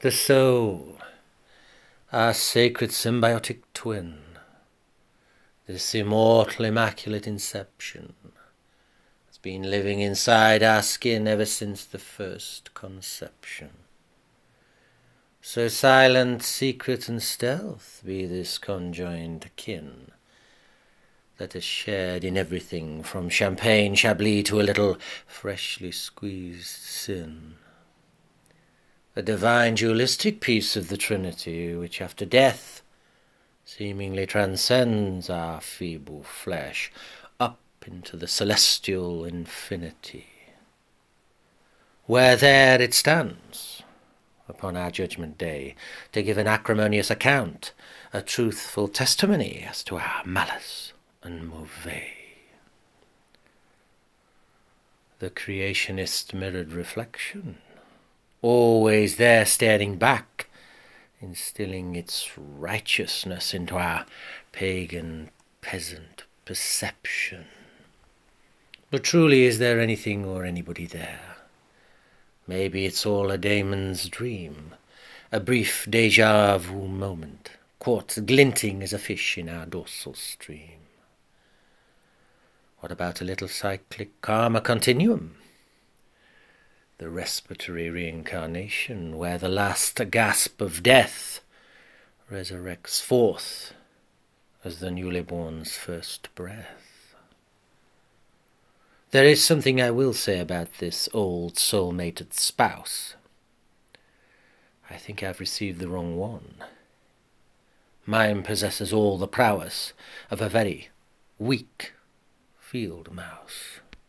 The soul, our sacred symbiotic twin, this immortal immaculate inception, has been living inside our skin ever since the first conception. So silent, secret, and stealth be this conjoined kin that is shared in everything from champagne chablis to a little freshly squeezed sin a divine dualistic piece of the Trinity, which after death seemingly transcends our feeble flesh up into the celestial infinity, where there it stands upon our judgment day to give an acrimonious account, a truthful testimony as to our malice and mauvais. The creationist mirrored reflection always there staring back, instilling its righteousness into our pagan peasant perception. But truly, is there anything or anybody there? Maybe it's all a daemon's dream, a brief deja vu moment, caught glinting as a fish in our dorsal stream. What about a little cyclic karma continuum? The respiratory reincarnation, where the last gasp of death resurrects forth as the newly born's first breath. There is something I will say about this old soul-mated spouse. I think I've received the wrong one. Mine possesses all the prowess of a very weak field mouse.